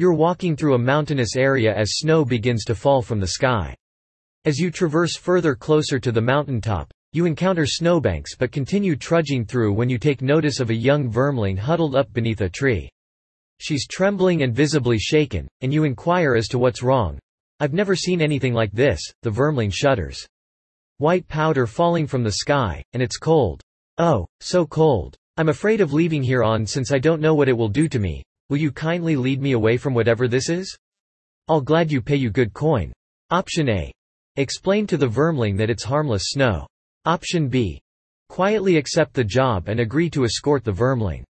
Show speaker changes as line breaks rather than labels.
You're walking through a mountainous area as snow begins to fall from the sky. As you traverse further closer to the mountaintop, you encounter snowbanks but continue trudging through when you take notice of a young vermling huddled up beneath a tree. She's trembling and visibly shaken, and you inquire as to what's wrong. I've never seen anything like this, the vermling shudders. White powder falling from the sky, and it's cold. Oh, so cold. I'm afraid of leaving here on since I don't know what it will do to me. Will you kindly lead me away from whatever this is? I'll glad you pay you good coin. Option A. Explain to the vermling that it's harmless snow. Option B. Quietly accept the job and agree to escort the vermling.